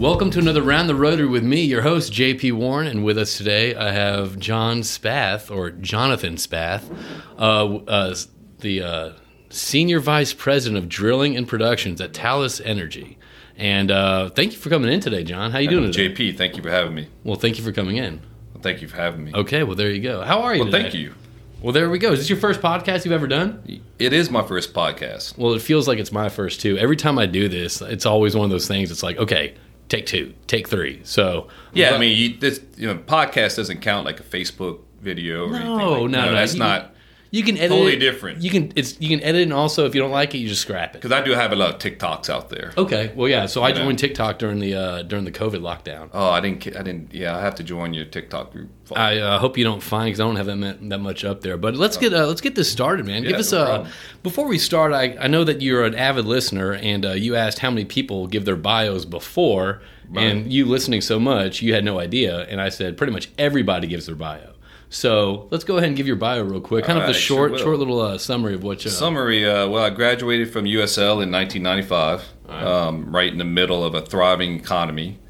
Welcome to another Round the Rotary with me, your host, JP Warren. And with us today, I have John Spath, or Jonathan Spath, uh, uh, the uh, Senior Vice President of Drilling and Productions at Talos Energy. And uh, thank you for coming in today, John. How are you doing today? JP, thank you for having me. Well, thank you for coming in. Well, thank you for having me. Okay, well, there you go. How are you Well, today? thank you. Well, there we go. Is this your first podcast you've ever done? It is my first podcast. Well, it feels like it's my first too. Every time I do this, it's always one of those things. It's like, okay, take two, take three. So Yeah, I mean, you, this you know, podcast doesn't count like a Facebook video or anything. no, no, no, that's You- not You can edit Totally it. different. You can it's you can edit, it and also if you don't like it, you just scrap it. because I do have a lot of TikToks out there. Okay, well, yeah. So I Yeah. joined TikTok during the uh, during the COVID lockdown. Oh, I didn't. I didn't. Yeah, I have to join your TikTok group. I uh, hope you don't find because I don't have that, that much up there. But let's get uh, let's get this started, man. Give us no a problem. before we start. I, I know that you're an avid listener, and uh, you asked how many people give their bios before, and you listening so much, you had no idea. And I said pretty much everybody gives their bio. So let's go ahead and give your bio real quick, kind of All the right, sure short will. short little uh, summary of what you. Summary. Uh, well, I graduated from USL in 1995, um, right in the middle of a thriving economy.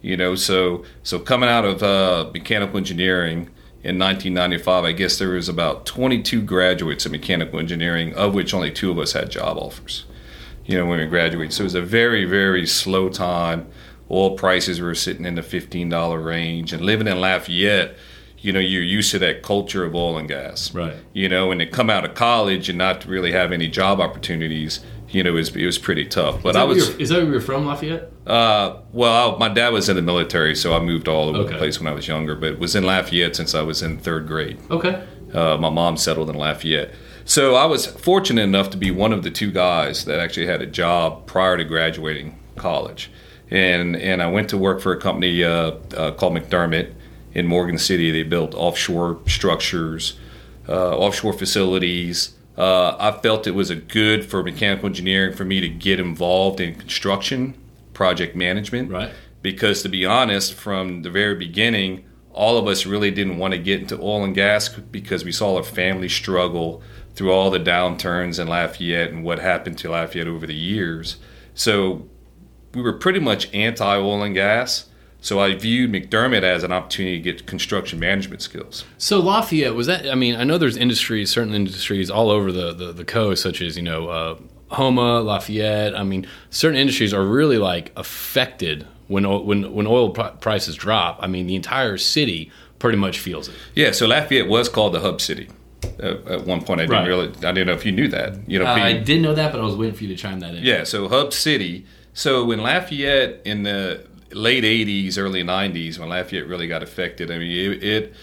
You know, so so coming out of uh, mechanical engineering in 1995, I guess there was about 22 graduates in mechanical engineering, of which only two of us had job offers. You know, when we graduated, so it was a very very slow time. Oil prices were sitting in the $15 range, and living in Lafayette. You know, you're used to that culture of oil and gas Right. you know, and to come out of college and not really have any job opportunities, you know, it was, it was pretty tough. But I was, is that where you're from, Lafayette? uh, well, I, my dad was in the military, so I moved all over Okay. the place when I was younger, but was in Lafayette since I was in third grade. Okay. Uh, my mom settled in Lafayette. So I was fortunate enough to be one of the two guys that actually had a job prior to graduating college. And, and I went to work for a company uh, uh, called McDermott in Morgan City. They built offshore structures, uh, offshore facilities. Uh, I felt it was a good for mechanical engineering for me to get involved in construction, project management Right. because to be honest, from the very beginning, all of us really didn't want to get into oil and gas because we saw our family struggle through all the downturns in Lafayette and what happened to Lafayette over the years. So we were pretty much anti oil and gas. So I viewed McDermott as an opportunity to get construction management skills. So Lafayette was that? I mean, I know there's industries, certain industries all over the the, the coast, such as you know, uh, Houma, Lafayette. I mean, certain industries are really like affected when when when oil pri- prices drop. I mean, the entire city pretty much feels it. Yeah, so Lafayette was called the hub city. Uh, at one point, I didn't Right. really, I didn't know if you knew that. You know, Uh, I being- did know that, but I was waiting for you to chime that in. Yeah, so Hub City. So when Lafayette in the late '80s, early '90s, when Lafayette really got affected, I mean, it it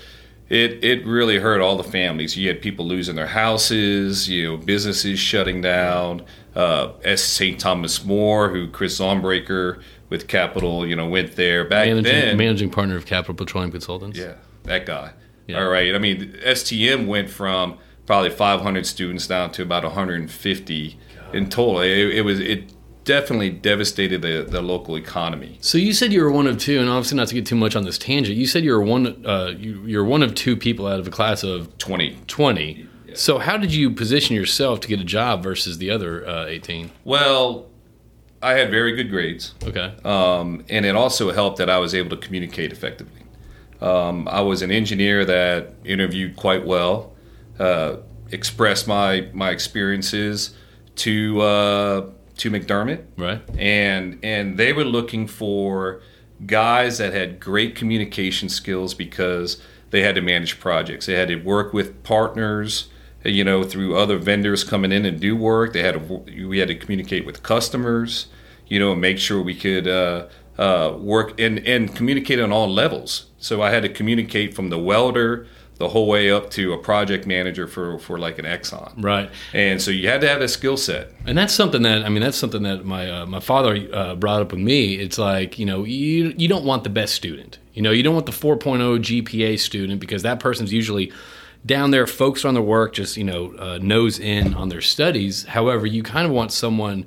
it, it really hurt all the families. You had people losing their houses, you know, businesses shutting down. Uh, S. St. Thomas More, who Chris Zombreaker with Capital, you know, went there back managing, then. managing partner of Capital Petroleum Consultants. Yeah, that guy. Yeah. All right. I mean, STM went from probably 500 students down to about 150 in total. It, it was it definitely devastated the, the local economy. So you said you were one of two, and obviously not to get too much on this tangent. You said you were one. Uh, you, you're one of two people out of a class of 20. 20. So how did you position yourself to get a job versus the other uh, 18? Well, I had very good grades, Okay. um, and it also helped that I was able to communicate effectively. Um, I was an engineer that interviewed quite well, uh, expressed my my experiences to uh, to McDermott. right. and and they were looking for guys that had great communication skills because they had to manage projects. They had to work with partners, you know, through other vendors coming in and do work. They had to we had to communicate with customers, you know, and make sure we could uh, uh, work and and communicate on all levels. So I had to communicate from the welder the whole way up to a project manager for for like an Exxon. Right. And so you had to have a skill set. And that's something that I mean that's something that my uh, my father uh, brought up with me. It's like you know you you don't want the best student. You know you don't want the 4.0 GPA student because that person's usually down there focused on their work, just you know uh, nose in on their studies. However, you kind of want someone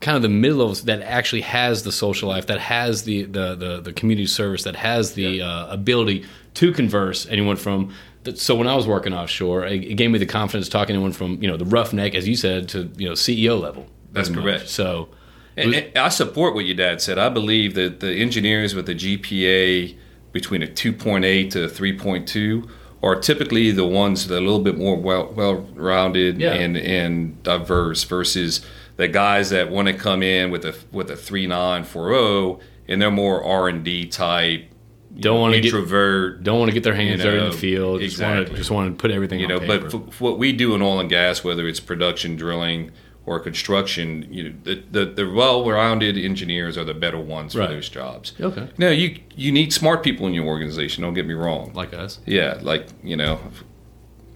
kind of the middle of that actually has the social life, that has the the the, the community service, that has the uh, ability to converse anyone from. So when I was working offshore, it, it gave me the confidence talking to anyone from you know the roughneck, as you said, to you know CEO level. That's pretty much. correct. So And, and I support what your dad said. I believe that the engineers with a GPA between a 2.8 to a 3.2 are typically the ones that are a little bit more well well rounded Yeah. and and diverse versus the guys that want to come in with a with a 3940 and they're more R&D type Don't wanna get- introvert Don't want to get their hands You dirty in the field. Just want to exactly. just want to put everything you know paper. but f- what we do in oil and gas whether it's production drilling or construction you know the, the, the well-rounded engineers are the better ones Right. for those jobs okay, no you you need smart people in your organization don't get me wrong like us, yeah like you know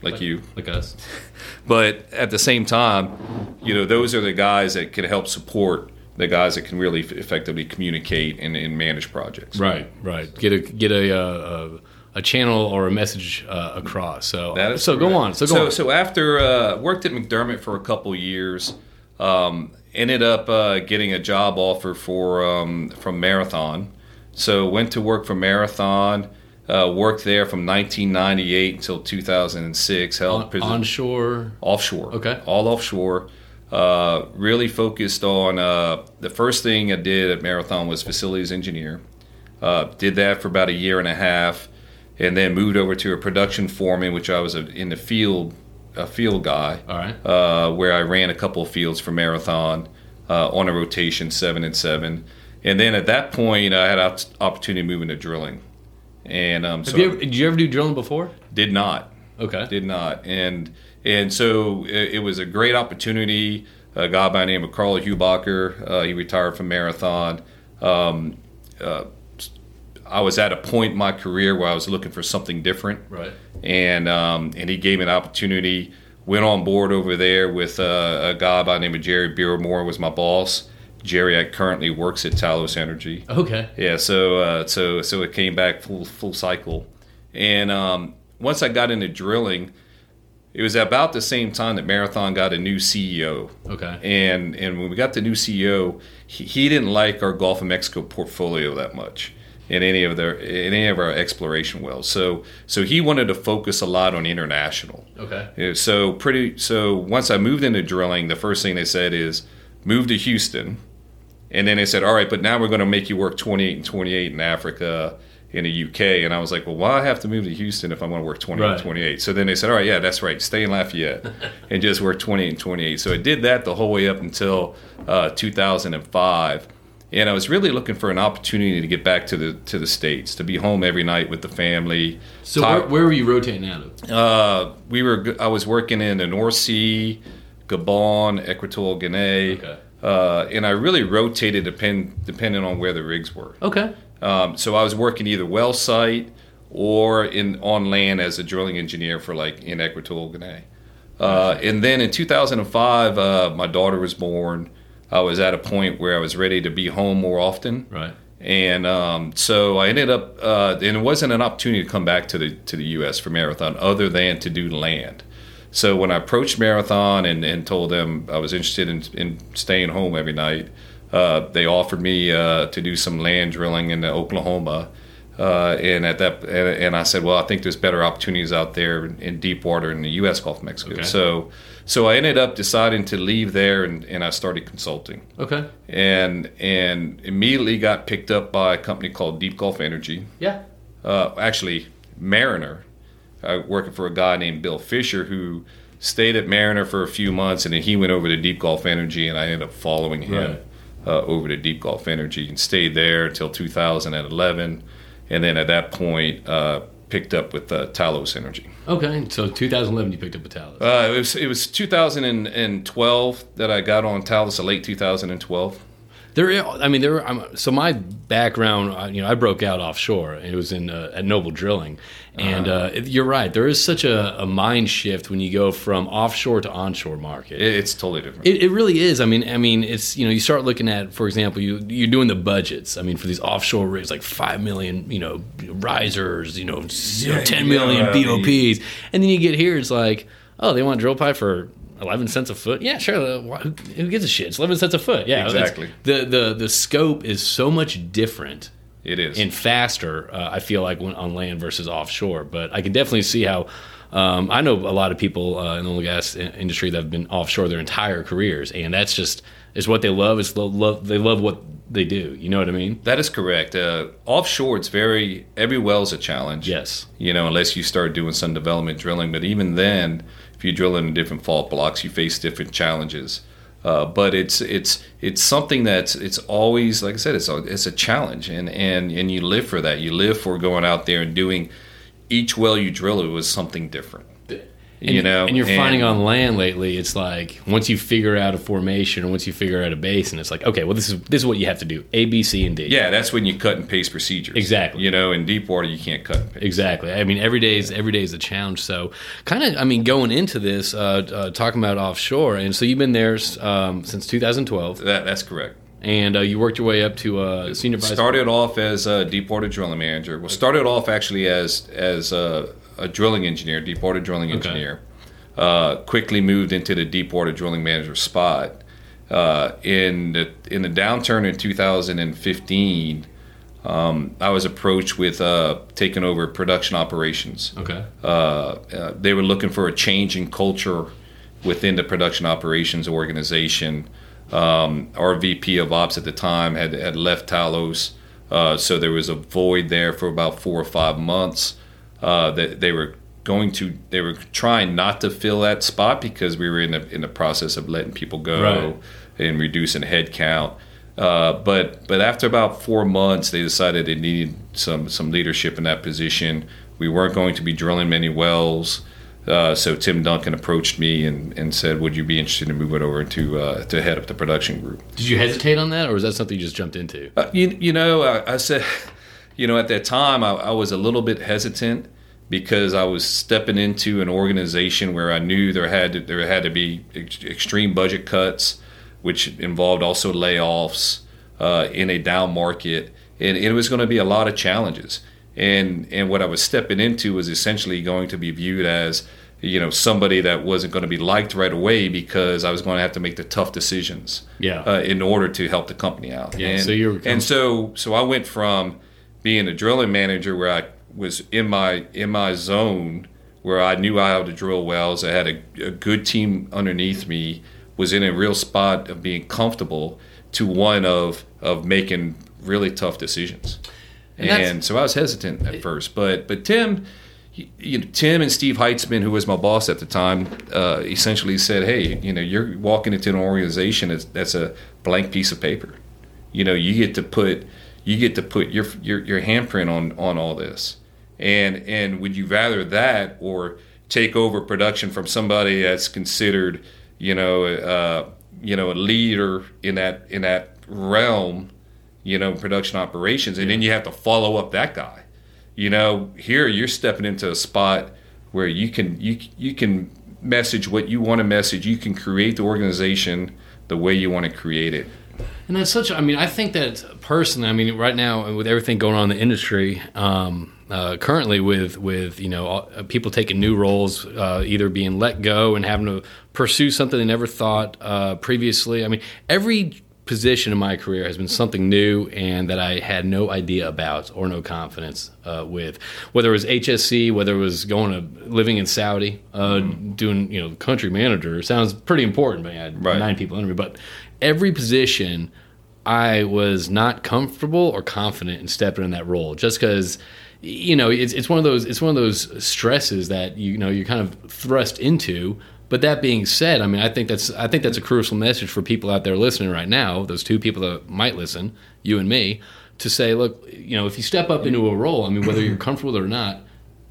like you like us. but at the same time you know those are the guys that can help support the guys that can really f- effectively communicate and, and manage projects Right, right. Get a get a uh, a, a channel or a message uh, across. So That is so go on. So go so, on. so after uh, worked at McDermott for a couple years, um, ended up uh, getting a job offer for um, from Marathon. So went to work for Marathon. Uh, worked there from 1998 until 2006. Held On- onshore. offshore. Okay. all offshore. Uh, really focused on uh, the first thing I did at Marathon was facilities engineer. Uh, did that for about a year and a half, and then moved over to a production foreman, which I was a, in the field, a field guy, All right. uh, where I ran a couple of fields for Marathon uh, on a rotation, seven and seven. And then at that point, I had op- opportunity to move into drilling, and um, so you ever, did you ever do drilling before? did not. Okay. did not. And and so it, it was a great opportunity. A guy by the name of carl hubacher uh, he retired from marathon. Um, uh, i was at a point in my career where i was looking for something different. Right. and um, and he gave me an opportunity. Went on board over there with uh, a guy by the name of jerry Beermore was my boss jerry currently works at talos energy Okay. yeah, so uh, so so it came back full full cycle, and um, once I got into drilling, it was about the same time that Marathon got a new CEO, Okay. and and when we got the new CEO, he, he didn't like our Gulf of Mexico portfolio that much in any of their in any of our exploration wells. So so he wanted to focus a lot on international. Okay. So pretty. So once I moved into drilling, the first thing they said is move to Houston, and then they said, all right, but now we're going to make you work 28 and 28 in Africa, in the UK. And I was like, well, why I have to move to Houston if I'm going to work 28 Right. and 28? So then they said, all right, yeah, that's right, stay in Lafayette and just work 28 and 28. So I did that the whole way up until uh, 2005. And I was really looking for an opportunity to get back to the to the states, to be home every night with the family. So where, where were you rotating out of? uh, we were. I was working in the North Sea, Gabon, Equatorial Guinea, Okay. Uh, and I really rotated depend, depending on where the rigs were. Okay. Um, so I was working either well site or in on land as a drilling engineer for like in Equatorial Guinea. Uh, and then in 2005, uh, my daughter was born. I was at a point where I was ready to be home more often. Right. And um, so I ended up, uh, and it wasn't an opportunity to come back to the to the U.S. for marathon, other than to do land. So when I approached marathon and, and told them I was interested in, in staying home every night, uh, they offered me uh, to do some land drilling in Oklahoma. Uh, and at that, and, and I said, well, I think there's better opportunities out there in, in deep water in the U.S. Gulf of Mexico. Okay. So, so I ended up deciding to leave there, and, and I started consulting Okay. and and immediately got picked up by a company called Deep Gulf Energy. Yeah. Uh, actually, Mariner, uh, working for a guy named Bill Fisher who stayed at Mariner for a few months, and then he went over to Deep Gulf Energy, and I ended up following him Right. uh, over to Deep Gulf Energy and stayed there until 2011, and then at that point uh, picked up with uh, Talos Energy. Okay. So 2011, you picked up with Talos. Uh, it was it was 2012 that I got on Talos, late 2012. There, I mean, there. I'm, so my background, uh, you know, I broke out offshore. It was in uh, at Noble Drilling, and uh, it- you're right. There is such a, a mind shift when you go from offshore to onshore market. It's totally different. It, it really is. I mean, I mean, it's you know, you start looking at, for example, you you're doing the budgets. I mean, for these offshore rigs, like five million, you know, risers, you know, Yeah, ten yeah, million I mean- BOPs, and then you get here, it's like, oh, they want drill pipe for. 11 cents a foot? Yeah, sure. uh, Who, who gives a shit? It's 11 cents a foot. Yeah, Exactly. The, the, the scope is so much different It is. and faster. Uh, I feel like when on land versus offshore, but I can definitely see how. Um, I know a lot of people uh, in the oil and gas industry that have been offshore their entire careers, and that's just is what they love. Is love they love what they do. You know what I mean? That is correct. Uh, offshore, it's very every well's a challenge. Yes. You know, unless you start doing some development drilling, but even then, if you drill in different fault blocks, you face different challenges. Uh, but it's it's it's something that's it's always like I said, it's a, it's a challenge, and and and you live for that. You live for going out there and doing each well you drill it was something different. And, you know, and you're finding on land lately. It's like once you figure out a formation or once you figure out a base and it's like okay, well this is this is what you have to do: A, B, C, and D. Yeah, that's when you cut and paste procedures. Exactly. You know, in deep water you can't cut and paste. Exactly. I mean, every day is every day is a challenge. So, kind of, I mean, going into this, uh, uh, talking about offshore, and so you've been there um, since 2012, That, that's correct. and uh, you worked your way up to uh, senior vice. Started off as a deep water drilling manager. Well, started off actually as as a, a drilling engineer, deep water drilling engineer. Uh, quickly moved into the deep water drilling manager spot. Uh, in the in the downturn in 2015, um, I was approached with uh, taking over production operations. Okay. Uh, uh, they were looking for a change in culture within the production operations organization. Um, our VP of ops at the time had, had left Talos, uh, so there was a void there for about four or five months. Uh, that they were going to, they were trying not to fill that spot because we were in the in the process of letting people go Right. and reducing headcount. Uh, but but after about four months, they decided they needed some some leadership in that position. We weren't going to be drilling many wells, uh, so Tim Duncan approached me and, and said, "Would you be interested in moving over to uh, to head up the production group?" Did you hesitate on that, or was that something you just jumped into? Uh, you, you know, I, I said, you know, at that time I, I was a little bit hesitant because I was stepping into an organization where I knew there had to, there had to be ex- extreme budget cuts, which involved also layoffs uh, in a down market, and it was going to be a lot of challenges. And and what I was stepping into was essentially going to be viewed as you know somebody that wasn't going to be liked right away because I was going to have to make the tough decisions Yeah. uh, in order to help the company out. Yeah, and, so you were- and so so I went from being a drilling manager where I was in my in my zone where I knew I how to drill wells. I had a, a good team underneath me. Was in a real spot of being comfortable to one of of making really tough decisions. And And, so I was hesitant at first, but but Tim, you you know, Tim and Steve Heitzman, who was my boss at the time, uh, essentially said, "Hey, you know, you're walking into an organization that's, that's a blank piece of paper. You know, you get to put you get to put your your, your handprint on on all this. And and would you rather that or take over production from somebody that's considered, you know, uh, you know, a leader in that in that realm?" you know, production operations, and then you have to follow up that guy. You know, here you're stepping into a spot where you can you you can message what you want to message. You can create the organization the way you want to create it. And that's such. I mean, I think that personally. I mean, right now with everything going on in the industry, um, uh, currently with with you know uh, people taking new roles, uh, either being let go and having to pursue something they never thought uh, previously. I mean, every position in my career has been something new and that I had no idea about or no confidence uh, with. Whether it was HSE, whether it was going to living in Saudi, uh, doing you know country manager sounds pretty important, but I had Right. nine people me. But every position, I was not comfortable or confident in stepping in that role, just because. You know, it's, it's one of those it's one of those stresses that you know you're kind of thrust into. But that being said, I mean, I think that's I think that's a crucial message for people out there listening right now. Those two people that might listen, you and me, to say, look, you know, if you step up into a role, I mean, whether you're comfortable with it or not,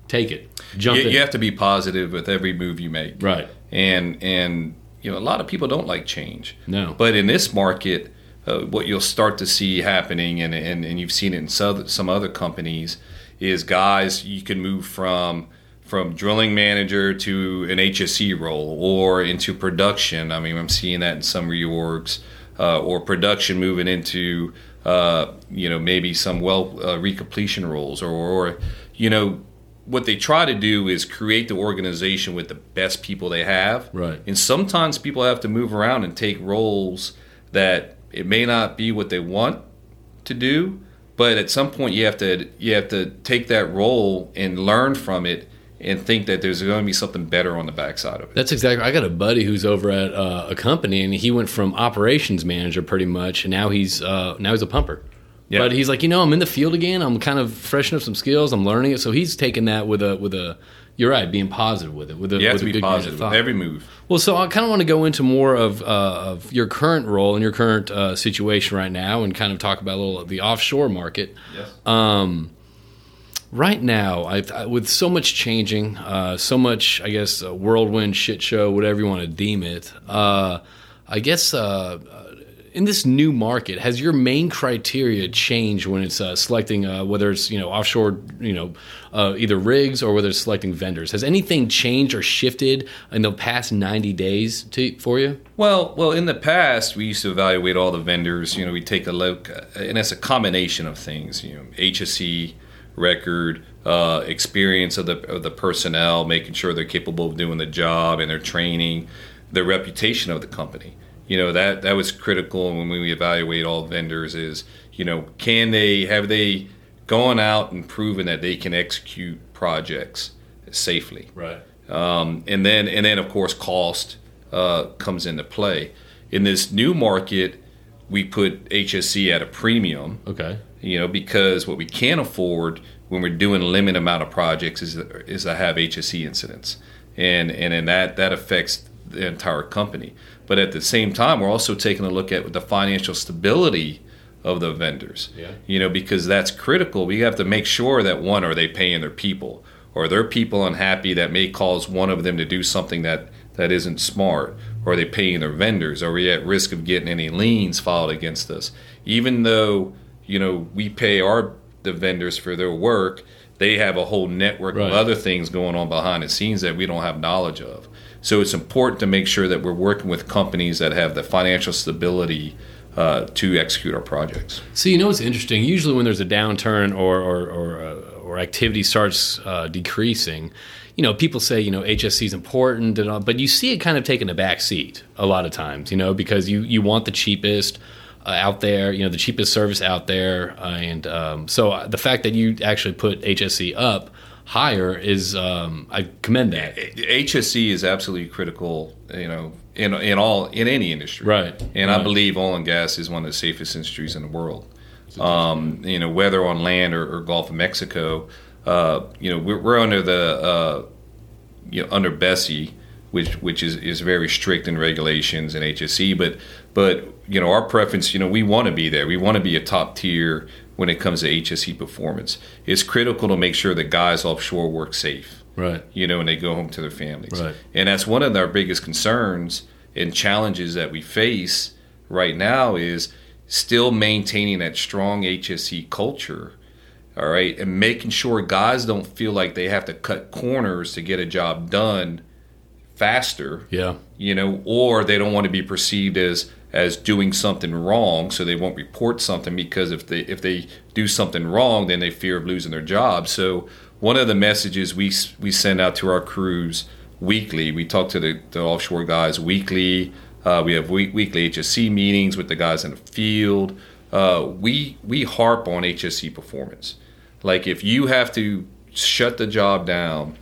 take it, jump You, in. you have to be positive with every move you make. Right. And and you know a lot of people don't like change. No. But in this market, uh, what you'll start to see happening, and, and, and you've seen it in some other companies, is guys you can move from from drilling manager to an HSE role or into production. I mean, I'm seeing that in some reorgs, uh, or production moving into uh, you know maybe some well uh, recompletion roles, or, or you know what they try to do is create the organization with the best people they have. Right. And sometimes people have to move around and take roles that it may not be what they want to do, but at some point you have to you have to take that role and learn from it and think that there's going to be something better on the backside of it. That's exactly. I got a buddy who's over at uh, a company, and he went from operations manager pretty much, and now he's uh, now he's a pumper. Yeah. But he's like, you know, I'm in the field again. I'm kind of freshening up some skills. I'm learning it. So he's taking that with a with a. You're right, being positive with it. With a, you have to be positive with every move. Well, so I kind of want to go into more of uh, of your current role and your current uh, situation right now, and kind of talk about a little the offshore market. Yes. Um, right now, I, with so much changing, uh, so much, I guess, whirlwind shit show, whatever you want to deem it. Uh, I guess uh, in this new market, has your main criteria changed when it's uh, selecting uh, whether it's you know offshore, you know, uh, either rigs or whether it's selecting vendors? Has anything changed or shifted in the past ninety days to, for you? Well, well, in the past, we used to evaluate all the vendors. You know, we take a look, and it's a combination of things. You know, HSE record, uh, experience of the of the personnel, making sure they're capable of doing the job and their training, the reputation of the company. You know that that was critical when we evaluate all vendors. Is you know can they have they gone out and proven that they can execute projects safely? Right. Um, and then and then of course cost uh, comes into play. In this new market, we put HSE at a premium. Okay you know, because what we can't afford when we're doing a limited amount of projects is is to have HSE incidents, and and and that that affects the entire company. But at the same time, we're also taking a look at the financial stability of the vendors. Yeah. You know, because that's critical. We have to make sure that one, are they paying their people, or are their people unhappy that may cause one of them to do something that that isn't smart, or are they paying their vendors? Are we at risk of getting any liens filed against us? Even though you know, we pay our the vendors for their work. They have a whole network right. of other things going on behind the scenes that we don't have knowledge of. So it's important to make sure that we're working with companies that have the financial stability uh, to execute our projects. So you know what's interesting? Usually when there's a downturn or or or, uh, or activity starts uh, decreasing, you know, people say you know HSE is important, and all, but you see it kind of taking a back seat a lot of times. You know, because you you want the cheapest uh, out there, you know, the cheapest service out there, and um, so uh, the fact that you actually put HSE up higher is um, I commend that. HSE is absolutely critical, you know, in in all in any industry, right? And right. I believe oil and gas is one of the safest industries in the world. Um, you know, whether on land or, or Gulf of Mexico, uh, you know, we're, we're under the uh, you know under BSEE, which which is, is very strict in regulations and HSE, but but you know, our preference, you know, we want to be there. We want to be a top tier when it comes to HSE performance. It's critical to make sure that guys offshore work safe. Right. You know, and they go home to their families. Right. And that's one of our biggest concerns and challenges that we face right now is still maintaining that strong HSE culture. All right. And making sure guys don't feel like they have to cut corners to get a job done faster. Yeah. You know, or they don't want to be perceived as as doing something wrong, so they won't report something because if they if they do something wrong, then they fear of losing their job. So one of the messages we we send out to our crews weekly, we talk to the, the offshore guys weekly. Uh, we have week, weekly HSE meetings with the guys in the field. Uh, we we harp on HSE performance. Like if you have to shut the job down,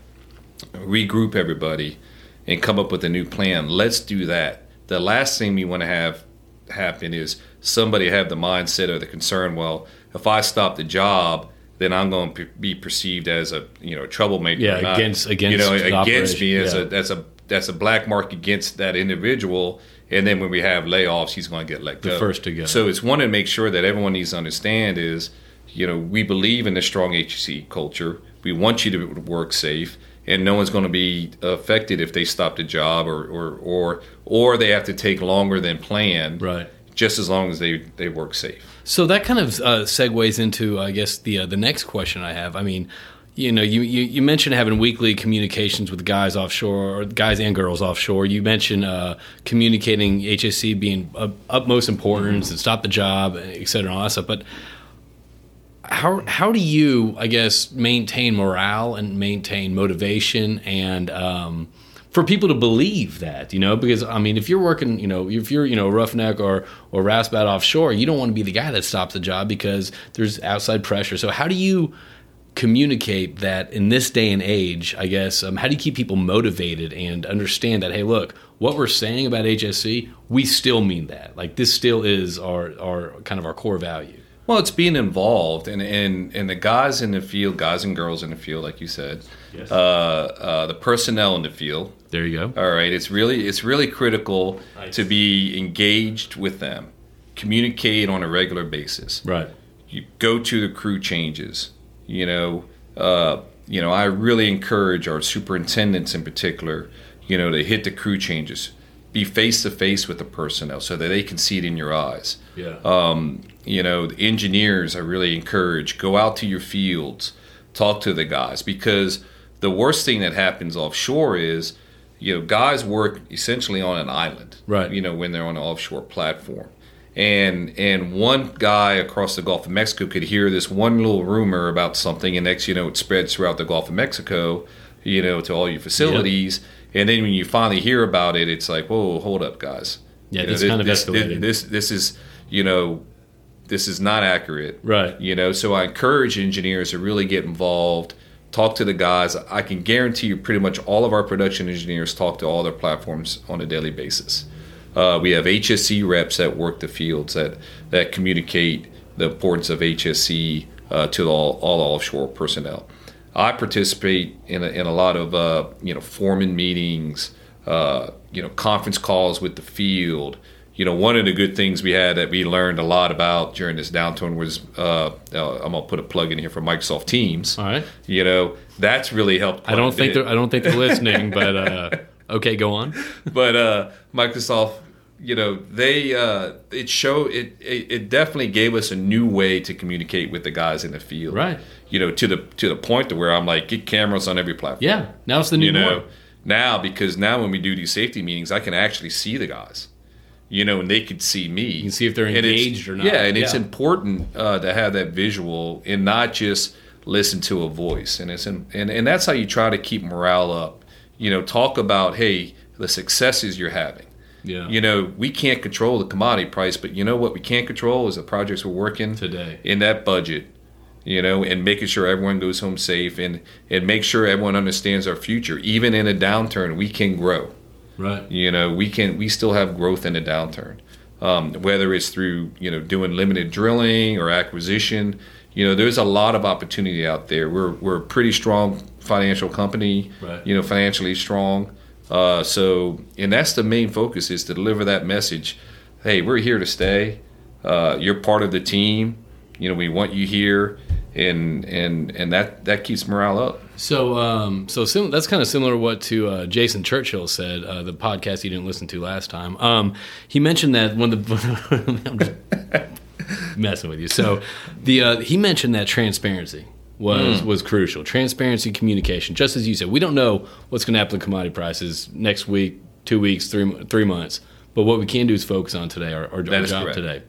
regroup everybody, and come up with a new plan, let's do that the last thing we want to have happen is somebody have the mindset or the concern. Well, if I stop the job, then I'm going to be perceived as a you know troublemaker. Yeah, not, against against you know against me as yeah. a that's a that's a black mark against that individual. And then when we have layoffs, he's going to get let go. The first to go. So it's one to make sure that everyone needs to understand is, you know, we believe in the strong HSE culture. We want you to work safe and no one's going to be affected if they stop the job or or or or they have to take longer than planned. Right. Just as long as they, they work safe. So that kind of uh, segues into, I guess, the uh, the next question I have. I mean, you know, you, you, you, mentioned having weekly communications with guys offshore, or guys and girls offshore. You mentioned uh, communicating HSE being of utmost importance mm-hmm. and stop the job, et cetera, and all that stuff. But how how do you, I guess, maintain morale and maintain motivation and um, for people to believe that, you know, because I mean, if you're working, you know, if you're, you know, roughneck or or roustabout offshore, you don't want to be the guy that stops the job because there's outside pressure. So how do you communicate that in this day and age? I guess um, how do you keep people motivated and understand that? Hey, look, what we're saying about HSE, we still mean that. Like this still is our our kind of our core value. Well, it's being involved, and and and the guys in the field, guys and girls in the field, like you said, yes. uh, uh, the personnel in the field. There you go. All right, it's really it's really critical nice. to be engaged with them, communicate on a regular basis. Right. You go to the crew changes. You know, uh, you know, I really encourage our superintendents in particular, you know, to hit the crew changes, be face to face with the personnel so that they can see it in your eyes. Yeah. Um, you know, the engineers, I really encourage go out to your fields, talk to the guys because the worst thing that happens offshore is, you know, guys work essentially on an island, right? You know, when they're on an offshore platform, and and one guy across the Gulf of Mexico could hear this one little rumor about something, and next you know it spreads throughout the Gulf of Mexico, you know, to all your facilities, yep. And then when you finally hear about it, it's like, whoa, hold up, guys. Yeah, you this, kind of escalated. This, this this is you know this is not accurate. Right. You know, so I encourage engineers to really get involved, talk to the guys. I can guarantee you pretty much all of our production engineers talk to all their platforms on a daily basis. Uh, we have HSE reps that work the fields that, that communicate the importance of HSE uh, to all, all offshore personnel. I participate in a, in a lot of uh, you know foreman meetings, uh, you know conference calls with the field, you know, one of the good things we had that we learned a lot about during this downturn was uh, uh, I'm gonna put a plug in here for Microsoft Teams. All right. You know, that's really helped. I don't think they're, I don't think they're listening, but uh, okay, go on. but uh, Microsoft, you know, they uh, it show it, it, it definitely gave us a new way to communicate with the guys in the field. Right. You know, to the to the point to where I'm like, get cameras on every platform. Yeah. Now it's the new you know. Now because now when we do these safety meetings, I can actually see the guys you know, and they could see me. You can see if they're engaged or not. Yeah, and yeah. it's important uh, to have that visual and not just listen to a voice. And it's in, and and that's how you try to keep morale up. You know, talk about hey the successes you're having. Yeah. You know, we can't control the commodity price, but you know what we can't control is the projects we're working today in that budget. You know, and making sure everyone goes home safe and and make sure everyone understands our future. Even in a downturn, we can grow. Right. You know, we can we still have growth in a downturn, um, whether it's through you know doing limited drilling or acquisition. You know, there's a lot of opportunity out there. We're we're a pretty strong financial company. Right. You know, financially strong. Uh, so, and that's the main focus is to deliver that message. Hey, we're here to stay. Uh, you're part of the team. You know, we want you here, and and and that that keeps morale up. So, um, so sim- that's kind of similar what to uh, Jason Churchill said, uh, the podcast you didn't listen to last time. Um, he mentioned that when the I'm just messing with you. So, the uh, he mentioned that transparency was mm. was crucial. Transparency, communication. Just as you said, we don't know what's going to happen to commodity prices next week, two weeks, three three months. But what we can do is focus on today, our, our, our job correct. today.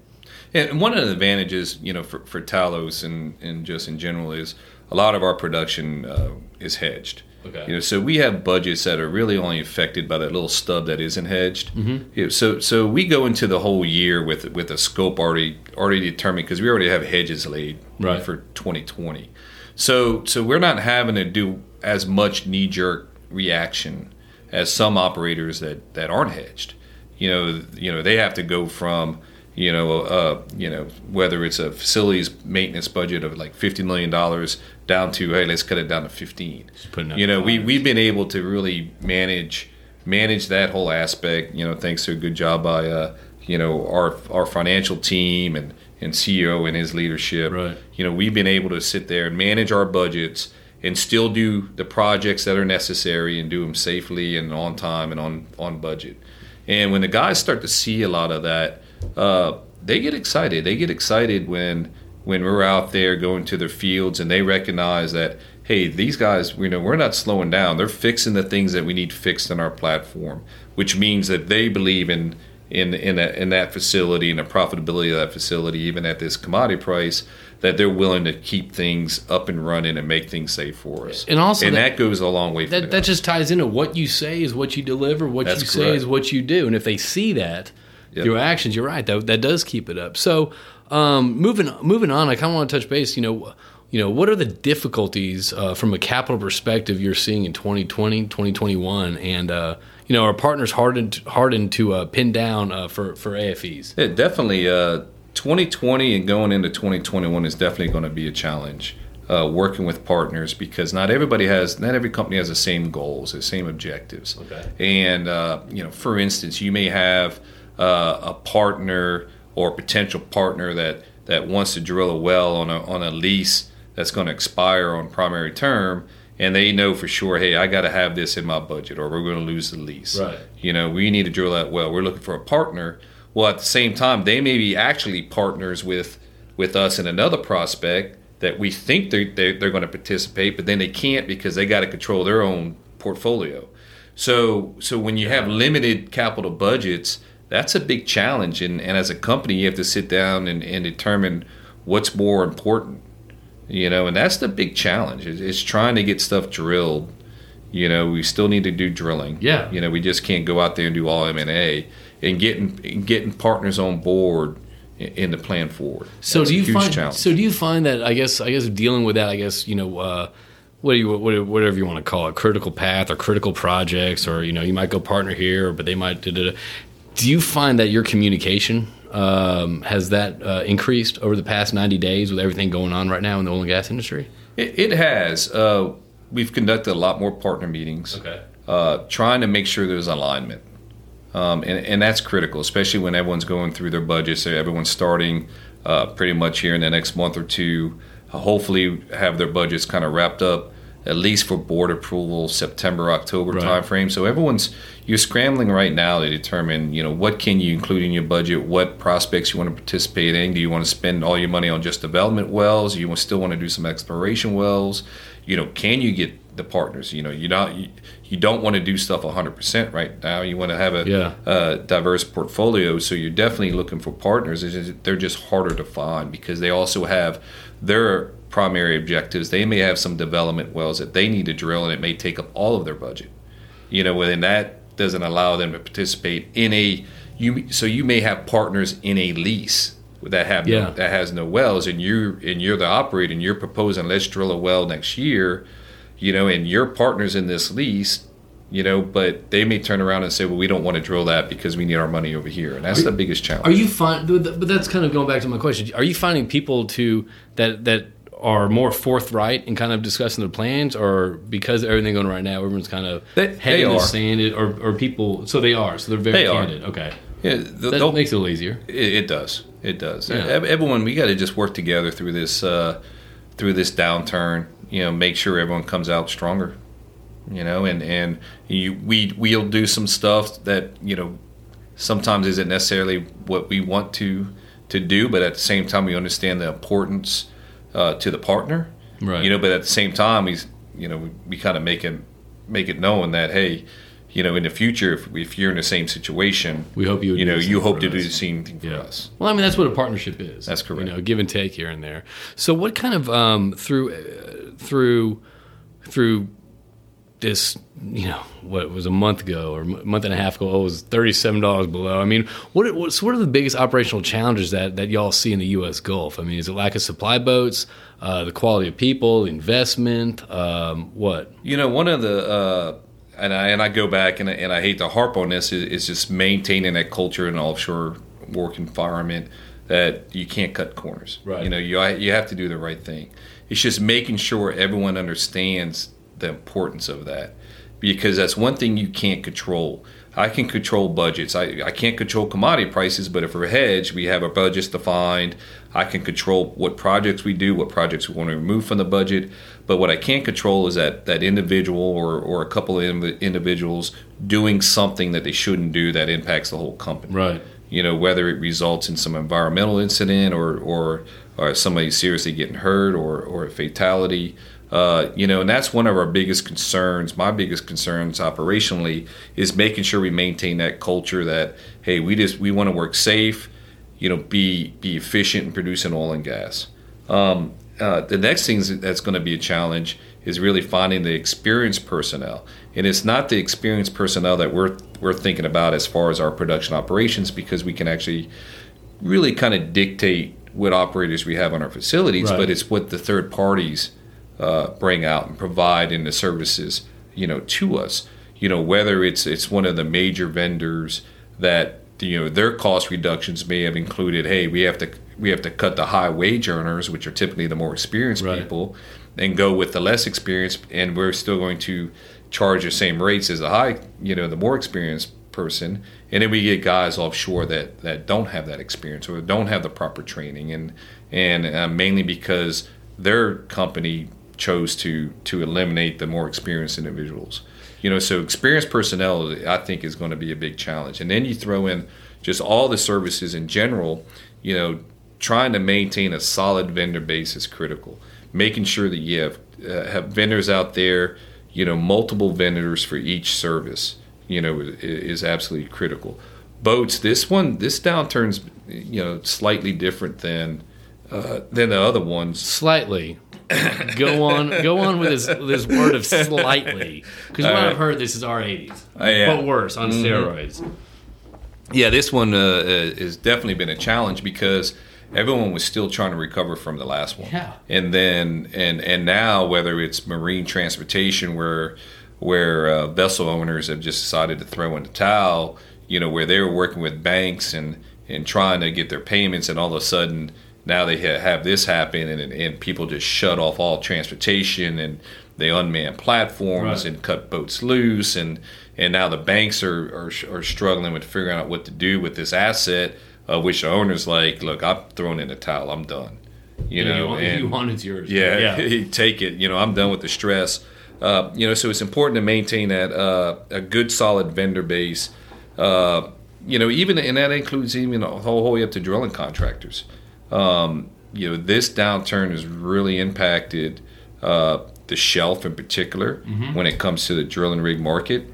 And one of the advantages, you know, for, for Talos and, and just in general is a lot of our production uh, is hedged. Okay. You know, so we have budgets that are really only affected by that little stub that isn't hedged. Mm-hmm. You know, so so we go into the whole year with with a scope already already determined because we already have hedges laid right. for 2020. So so we're not having to do as much knee jerk reaction as some operators that that aren't hedged. You know, you know they have to go from you know, uh, you know, whether it's a facilities maintenance budget of like fifty million dollars down to hey, let's cut it down to fifteen. You know, we we've been able to really manage manage that whole aspect. You know, thanks to a good job by uh, you know our our financial team and and CEO and his leadership. Right. You know, we've been able to sit there and manage our budgets and still do the projects that are necessary and do them safely and on time and on on budget. And when the guys start to see a lot of that uh, they get excited. They get excited when when we're out there going to their fields and they recognize that hey, these guys, you know, we're not slowing down. They're fixing the things that we need fixed in our platform, which means that they believe in in in, a, in that facility and the profitability of that facility, even at this commodity price. that they're willing to keep things up and running and make things safe for us. And also and that- that, goes a long way. That that just ties into what you say is what you deliver. What That's you say correct. is what you do. And if they see that Yep. through actions, you're right. That that does keep it up. So um, moving moving on, I kind of want to touch base. You know. You know, what are the difficulties uh, from a capital perspective you're seeing in 2020, 2021? And, uh, you know, are partners hardened, hardened to uh, pin down uh, for, for AFEs? Yeah, definitely. Uh, 2020 and going into 2021 is definitely going to be a challenge. Uh, working with partners because not everybody has, not every company has the same goals, the same objectives. Okay. And uh, you know, for instance, you may have uh, a partner or potential partner that that wants to drill a well on a on a lease that's going to expire on primary term, and they know for sure, hey, I got to have this in my budget, or we're going to lose the lease. Right. You know, we need to drill that well. We're looking for a partner. Well, at the same time, they may be actually partners with with us and another prospect that we think they're, they're, they're going to participate, but then they can't because they got to control their own portfolio. So, so when you have limited capital budgets, that's a big challenge. And, and as a company, you have to sit down and, and determine what's more important, you know, and that's the big challenge is, is trying to get stuff drilled. You know, we still need to do drilling. Yeah. You know, we just can't go out there and do all M and A and getting getting partners on board in, the plan forward. So That's do you find? challenge. So do you find that? I guess. I guess dealing with that. I guess you know. Uh, what do you what- whatever you want to call it, critical path or critical projects, or you know, you might go partner here, but they might. Da, da, da. Do you find that your communication um, has that uh, increased over the past ninety days with everything going on right now in the oil and gas industry? It, it has. Uh, we've conducted a lot more partner meetings. Okay. Uh, trying to make sure there's alignment. Um, and, and that's critical, especially when everyone's going through their budgets. So everyone's starting uh, pretty much here in the next month or two. Uh, hopefully, have their budgets kind of wrapped up, at least for board approval, September, October Right. timeframe. So everyone's you're scrambling right now to determine, you know, what can you include in your budget, what prospects you want to participate in. Do you want to spend all your money on just development wells? You still want to do some exploration wells? You know, can you get the partners? You know, you not you, you don't want to do stuff 100% right now. You want to have a Yeah. uh, diverse portfolio. So you're definitely looking for partners. Just- they're just harder to find because they also have their primary objectives. They may have some development wells that they need to drill, and it may take up all of their budget. You know, and that doesn't allow them to participate in a you. So you may have partners in a lease that have Yeah. no, that has no wells, and you and you're the operator, and you're proposing let's drill a well next year. You know, and your partners in this lease you know, but they may turn around and say, well, we don't want to drill that because we need our money over here. And that's the biggest challenge. Are you find? But that's kind of going back to my question. Are you finding people to that that are more forthright in kind of discussing their plans, or because everything going right now, everyone's kind of They- head they in the sand, or or people? So they are. So they're very They are. candid. Okay, yeah, the, that the- makes it a little easier. it, it does. It does. Yeah. Everyone, we got to just work together through this uh, through this downturn. You know, make sure everyone comes out stronger. You know, and and you, we we'll do some stuff that you know sometimes isn't necessarily what we want to to do, but at the same time we understand the importance uh, to the partner. Right. You know, but at the same time, we you know we, we kind of make it make it known that hey, you know, in the future, if, if you're in the same situation, We hope you you know you hope to do the same thing for Yeah. us. Well, I mean that's what a partnership is. That's correct. You know, give and take here and there. So, what kind of um, through uh, through through this, you know, what was a month ago or a month and a half ago? Oh, it was thirty seven dollars below. I mean, what what's what are the biggest operational challenges that that y'all see in the U.S. Gulf? I mean, is it lack of supply boats, uh, the quality of people, investment? Um, what? You know, one of the uh, and I and I go back and I, and I hate to harp on this is, is just maintaining that culture in an offshore work environment that you can't cut corners. Right. You know, you you have to do the right thing. It's just making sure everyone understands the importance of that because that's one thing you can't control. I can control budgets. I, I can't control commodity prices, but if we're hedged, we have our budgets defined. I can control what projects we do, what projects we want to remove from the budget. But what I can't control is that that individual or, or a couple of individuals doing something that they shouldn't do that impacts the whole company Right. you know whether it results in some environmental incident or or, or somebody seriously getting hurt or or a fatality uh, you know and that's one of our biggest concerns. My biggest concerns operationally is making sure we maintain that culture that hey we just we want to work safe you know be be efficient in producing oil and gas. Um, uh, the next thing that's going to be a challenge is really finding the experienced personnel, and it's not the experienced personnel that we're we're thinking about as far as our production operations because we can actually really kind of dictate what operators we have on our facilities, Right. but it's what the third parties uh, bring out and provide in the services, you know, to us. You know, whether it's it's one of the major vendors that you know their cost reductions may have included, hey, we have to we have to cut the high wage earners, which are typically the more experienced Right. people, and go with the less experienced, and we're still going to charge the same rates as the high, you know, the more experienced person, and then we get guys offshore that that don't have that experience or don't have the proper training, and and uh, mainly because their company chose to to eliminate the more experienced individuals. You know, so experienced personnel, I think, is going to be a big challenge. And then you throw in just all the services in general. You know, trying to maintain a solid vendor base is critical. Making sure that you have uh, have vendors out there, you know, multiple vendors for each service, you know, is, absolutely critical. Boats, this one, this downturn's, you know, slightly different than uh, than the other ones. Slightly. go on, go on with this this word of slightly, because you All might right. have heard this is R80s, Uh, yeah. but worse on steroids. Yeah, this one uh, uh, has definitely been a challenge because everyone was still trying to recover from the last one. Yeah. And then and and now whether it's marine transportation where where uh, vessel owners have just decided to throw in the towel, you know, where they were working with banks and and trying to get their payments, and all of a sudden now they have this happen, and and people just shut off all transportation and they unman platforms Right. and cut boats loose and and now the banks are, are are struggling with figuring out what to do with this asset uh, which the owner's like look i'm throwing in the towel i'm done you know you want, and you want it's yours. yeah, yeah. take it you know i'm done with the stress uh, you know so it's important to maintain that uh, a good solid vendor base uh, you know even and that includes even the whole, whole way up to drilling contractors um, you know this downturn has really impacted uh, the shelf in particular when it comes to the drilling rig market.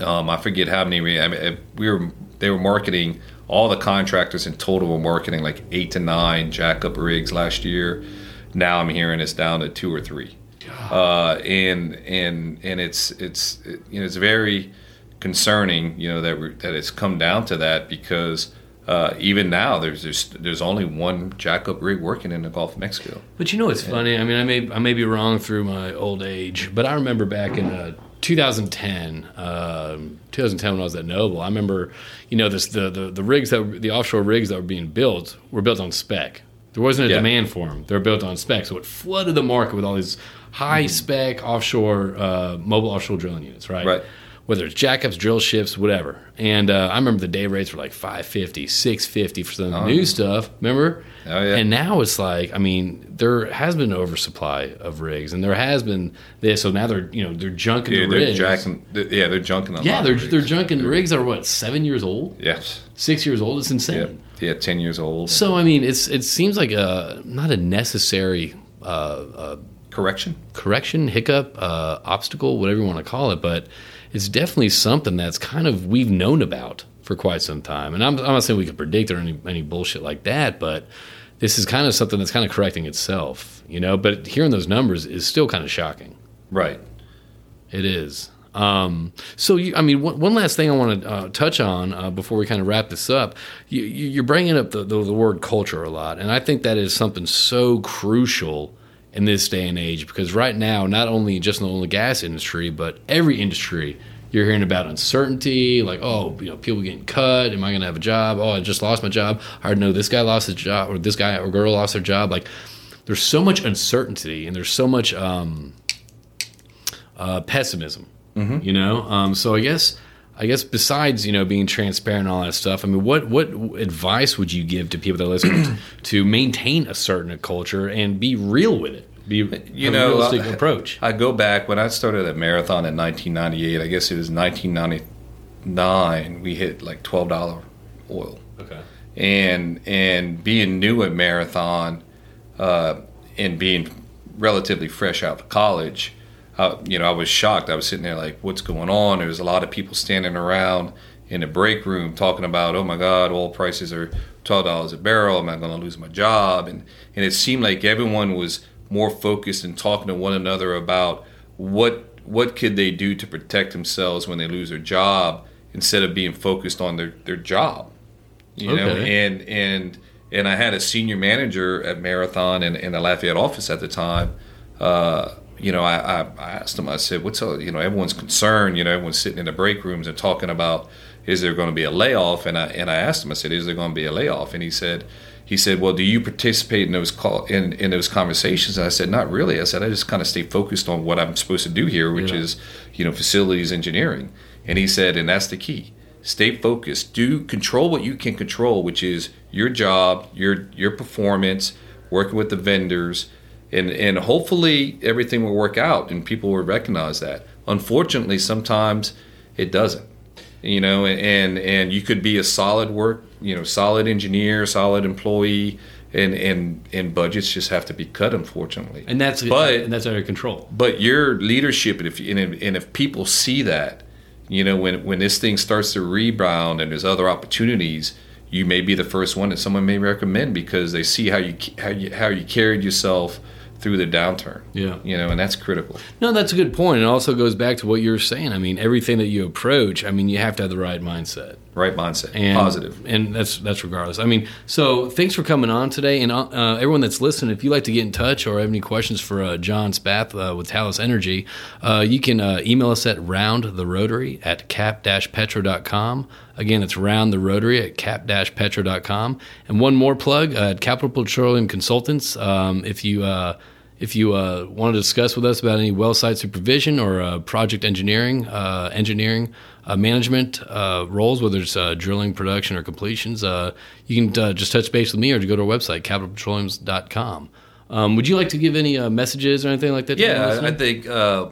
Um, I forget how many. I mean, we were they were marketing all the contractors in total were marketing like eight to nine jackup rigs last year. Now I'm hearing it's down to two or three, uh, and and and it's it's you know it's very concerning you know that that it's come down to that because uh, even now there's, there's there's only one jackup rig working in the Gulf of Mexico. But you know what's funny? I mean, I may I may be wrong through my old age, but I remember back in uh, 2010, um, 2010 when I was at Noble, I remember, you know, this the, the the rigs that the offshore rigs that were being built were built on spec. There wasn't a Yeah. demand for them. They were built on spec, so it flooded the market with all these high spec offshore uh, mobile offshore drilling units, right? Right. Whether it's jackups, drill ships, whatever. And uh, I remember the day rates were like 550, 650 for some of the new stuff. Remember? Oh, yeah. And now it's like, I mean, there has been an oversupply of rigs, and there has been this. So now they're, you know, they're junking Yeah, the they're rigs. jacking. Yeah, they're junking. a yeah, they're rigs. they're junking rigs that are what seven years old, Yes. six years old. It's Yeah. insane. Yeah. Ten years old. So I mean, it's it seems like a not a necessary uh, uh, Correction. correction, hiccup, uh, obstacle, whatever you want to call it, but it's definitely something that's kind of we've known about for quite some time. And I'm, I'm not saying we could predict or any, any bullshit like that, but this is kind of something that's kind of correcting itself, you know. But hearing those numbers is still kind of shocking. Right. It is. Um, so, you, I mean, one, one last thing I want to uh, touch on uh, before we kind of wrap this up. You, you, you're bringing up the, the, the word culture a lot, and I think that is something so crucial in this day and age because right now, not only just in the oil and gas industry, but every industry, you're hearing about uncertainty, like, oh, you know, people getting cut. Am I going to have a job? Oh, I just lost my job. I know this guy lost his job, or this guy or girl lost their job. Like, there's so much uncertainty, and there's so much um, uh, pessimism. You know, um, so I guess I guess besides you know being transparent and all that stuff, I mean, what what advice would you give to people that listen to, to maintain a certain culture and be real with it? Be You know, realistic uh, approach. I go back when I started at Marathon in 1998. I guess it was 1999. We hit like twelve dollar oil, Okay. and and being new at Marathon, uh, and being relatively fresh out of college, uh, you know, I was shocked. I was sitting there like, what's going on? There was a lot of people standing around, in the break room talking about, oh my God, oil prices are twelve dollars a barrel. Am I going to lose my job? And and it seemed like everyone was more focused and talking to one another about what what could they do to protect themselves when they lose their job instead of being focused on their, their job. You know, and and and I had a senior manager at Marathon in, in the Lafayette office at the time. Uh, you know, I, I, I asked him. I said, "What's all, you know? Everyone's concerned. You know, everyone's sitting in the break rooms and talking about is there going to be a layoff?" And I and I asked him. I said, "Is there going to be a layoff?" And he said, "He said, well, do you participate in those call in in those conversations?" And I said, "Not really." I said, "I just kind of stay focused on what I'm supposed to do here, which Yeah. is you know facilities engineering." And he said, "And that's the key." Stay focused. Do control what you can control, which is your job, your your performance, working with the vendors, and and hopefully everything will work out and people will recognize that. Unfortunately, sometimes it doesn't. You know, and and you could be a solid work, you know, solid engineer, solid employee, and and and budgets just have to be cut. Unfortunately, And that's But- and that's under control. but your leadership, and if and if, and if people see that, you know, when when this thing starts to rebound and there's other opportunities, you may be the first one that someone may recommend because they see how you how you how you carried yourself through the downturn. Yeah. you know, and that's critical. No, that's a good point. It also goes back to what you were saying. I mean, everything that you approach, I mean, you have to have the right mindset. Right mindset, and and that's that's regardless. I mean, so thanks for coming on today, and uh, everyone that's listening. If you'd like to get in touch or have any questions for uh, John Spath uh, with Talos Energy, uh, you can uh, email us at roundtherotary at cap-petro.com. Again, it's round the rotary at cap-petro.com. And one more plug uh, at Capital Petroleum Consultants. Um, if you uh, if you uh, want to discuss with us about any well site supervision or uh, project engineering, uh, engineering uh, management uh, roles, whether it's uh, drilling, production, or completions, uh, you can uh, just touch base with me or to go to our website, capitalpetroleums.com. Um, would you like to give any uh, messages or anything like that? Yeah, I, I think uh,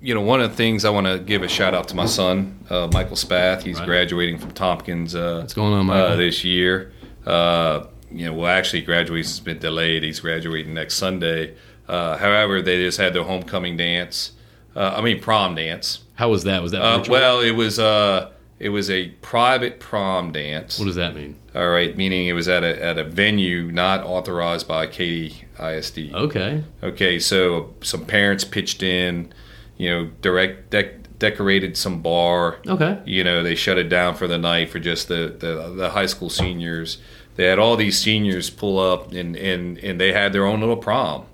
you know one of the things I want to give a shout out to my son, uh, Michael Spath. He's Right. graduating from Tompkins. Uh, What's going on, Michael? Uh, this year, uh, you know, well, actually, graduation's been delayed. He's graduating next Sunday. Uh, however, they just had their homecoming dance. Uh, I mean, prom dance. How was that? Was that Uh, well, it was uh, it was a private prom dance. what does that mean? All right, meaning it was at a at a venue not authorized by Katy ISD. Okay. Okay, so some parents pitched in, you know, direct dec- decorated some bar. Okay. You know, they shut it down for the night for just the, the, the high school seniors. They had all these seniors pull up and, and, and they had their own little prom,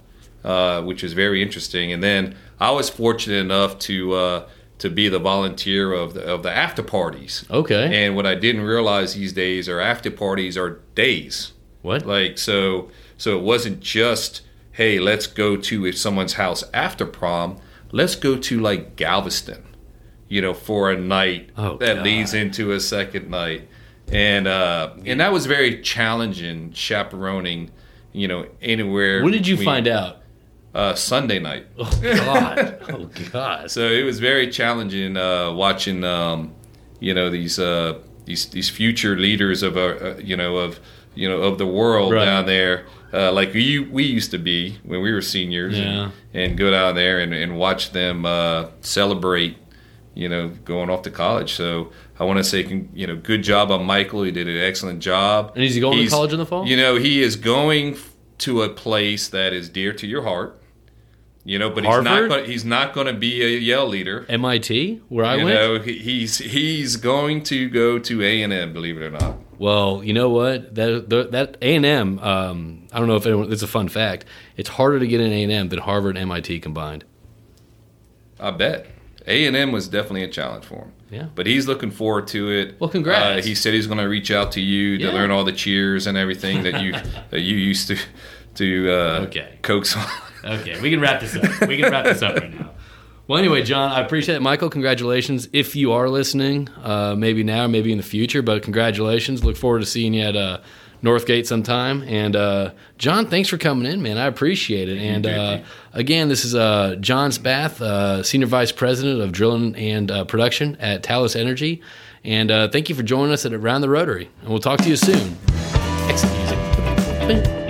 uh, which is very interesting. And then I was fortunate enough to uh, to be the volunteer of the, of the after parties. Okay. And what I didn't realize these days are after parties are days. what? Like so so it wasn't just hey, let's go to if someone's house after prom. Let's go to like Galveston, you know, for a night Oh, that God. leads into a second night. And uh and that was very challenging chaperoning, you know, anywhere. when did you find out? Uh Sunday night. Oh God! oh God! So it was very challenging uh, watching, um, you know, these uh, these these future leaders of our, uh, you know, of you know of the world Right. down there, uh, like we we used to be when we were seniors, Yeah. and, and go down there and, and watch them uh, celebrate, you know, going off to college. So I want to say, you know, good job on Michael. He did an excellent job. And is he going to college in the fall? You know, he is going to a place that is dear to your heart. You know, but he's not. Gonna, he's not going to be a yell leader. MIT, where I you went. know, he's he's going to go to A and M. Believe it or not. Well, you know what? That that A and M. Um, I don't know if anyone. It's a fun fact. It's harder to get in A and M than Harvard and MIT combined. I bet A and M was definitely a challenge for him. Yeah. But he's looking forward to it. Well, congrats. Uh, he said he's going to reach out to you to Yeah. learn all the cheers and everything that you that you used to to uh, Okay. coax on. Okay, we can wrap this up. We can wrap this up right now. Well, anyway, John, I appreciate it. Michael, congratulations. If you are listening, uh, maybe now, maybe in the future, but congratulations. Look forward to seeing you at uh, Northgate sometime. And uh, John, thanks for coming in, man. I appreciate it. And uh, again, this is uh, John Spath, uh, Senior Vice President of Drilling and uh, Production at Talos Energy. And uh, thank you for joining us at Around the Rotary. And we'll talk to you soon. Exit music.